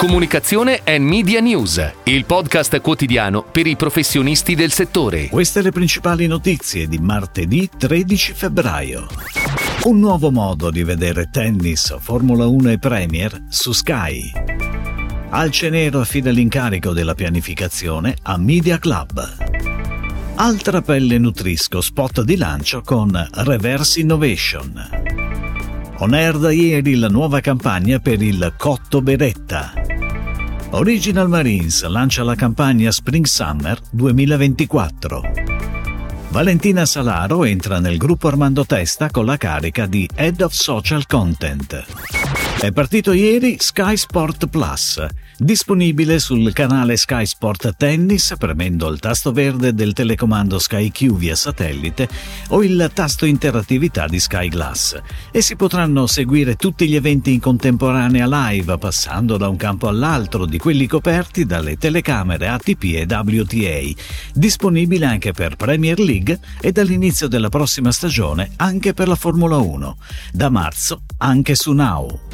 Comunicazione e Media News, il podcast quotidiano per i professionisti del settore. Queste le principali notizie di martedì 13 febbraio. Un nuovo modo di vedere tennis, Formula 1 e Premier su Sky. Alce Nero affida l'incarico della pianificazione a Media Club. Altra pelle nutrisco spot di lancio con Reverse Innovation. On air da ieri la nuova campagna per il Cotto Beretta. Original Marines lancia la campagna Spring Summer 2024. Valentina Salaro entra nel gruppo Armando Testa con la carica di Head of Social Content. È partito ieri Sky Sport Plus, disponibile sul canale Sky Sport Tennis premendo il tasto verde del telecomando Sky Q via satellite o il tasto interattività di Sky Glass e si potranno seguire tutti gli eventi in contemporanea live passando da un campo all'altro di quelli coperti dalle telecamere ATP e WTA, disponibile anche per Premier League e dall'inizio della prossima stagione anche per la Formula 1, da marzo anche su Now.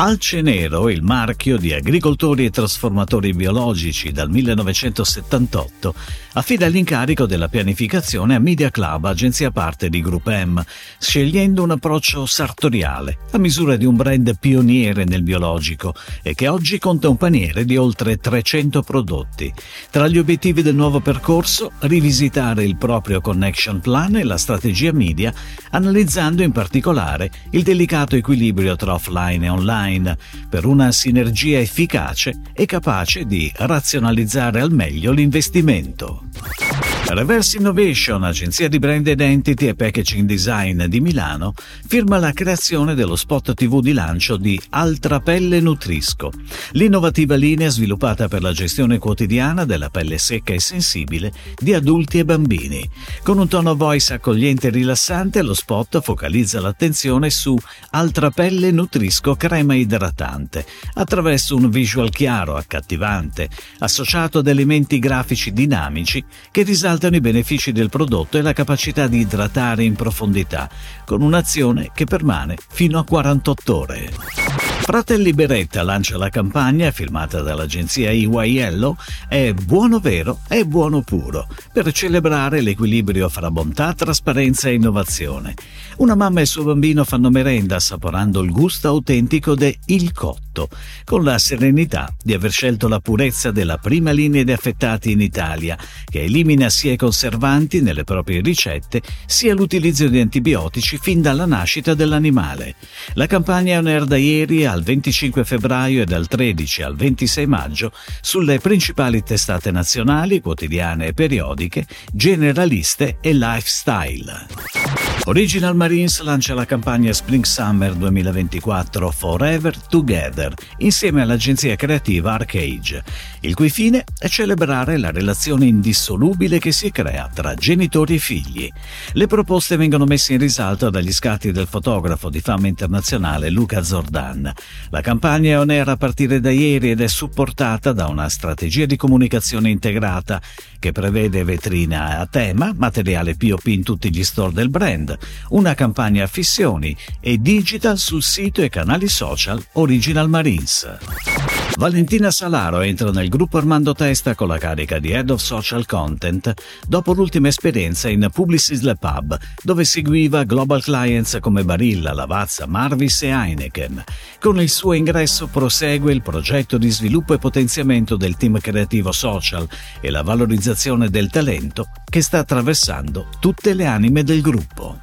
Alce Nero, il marchio di agricoltori e trasformatori biologici dal 1978, affida l'incarico della pianificazione a Media Club, agenzia parte di Group M, scegliendo un approccio sartoriale, a misura di un brand pioniere nel biologico e che oggi conta un paniere di oltre 300 prodotti. Tra gli obiettivi del nuovo percorso, rivisitare il proprio connection plan e la strategia media, analizzando in particolare il delicato equilibrio tra offline e online online per una sinergia efficace e capace di razionalizzare al meglio l'investimento. Reverse Innovation, agenzia di brand identity e packaging design di Milano, firma la creazione dello spot TV di lancio di Altra Pelle Nutrisco, l'innovativa linea sviluppata per la gestione quotidiana della pelle secca e sensibile di adulti e bambini. Con un tono voice accogliente e rilassante, lo spot focalizza l'attenzione su Altra Pelle Nutrisco crema idratante, attraverso un visual chiaro, accattivante, associato ad elementi grafici dinamici che risaltano risaltano i benefici del prodotto e la capacità di idratare in profondità, con un'azione che permane fino a 48 ore. Fratelli Beretta lancia la campagna firmata dall'agenzia EYello È buono vero, è buono puro, per celebrare l'equilibrio fra bontà, trasparenza e innovazione. Una mamma e suo bambino fanno merenda assaporando il gusto autentico de Il Cotto, con la serenità di aver scelto la purezza della prima linea di affettati in Italia, che elimina sia i conservanti nelle proprie ricette, sia l'utilizzo di antibiotici fin dalla nascita dell'animale. La campagna è on air da ieri al 25 febbraio e dal 13 al 26 maggio sulle principali testate nazionali, quotidiane e periodiche, generaliste e lifestyle. Original Marines lancia la campagna Spring Summer 2024 Forever Together insieme all'agenzia creativa Arcage, il cui fine è celebrare la relazione indissolubile che si crea tra genitori e figli. Le proposte vengono messe in risalto dagli scatti del fotografo di fama internazionale Luca Zordan. La campagna è on air a partire da ieri ed è supportata da una strategia di comunicazione integrata che prevede vetrina a tema, materiale POP in tutti gli store del brand, una campagna fissioni e digital sul sito e canali social Original Marines. Valentina Salaro entra nel gruppo Armando Testa con la carica di Head of Social Content dopo l'ultima esperienza in Publicis Le Pub, dove seguiva global clients come Barilla, Lavazza, Marvis e Heineken. Con il suo ingresso prosegue il progetto di sviluppo e potenziamento del team creativo social e la valorizzazione del talento che sta attraversando tutte le anime del gruppo.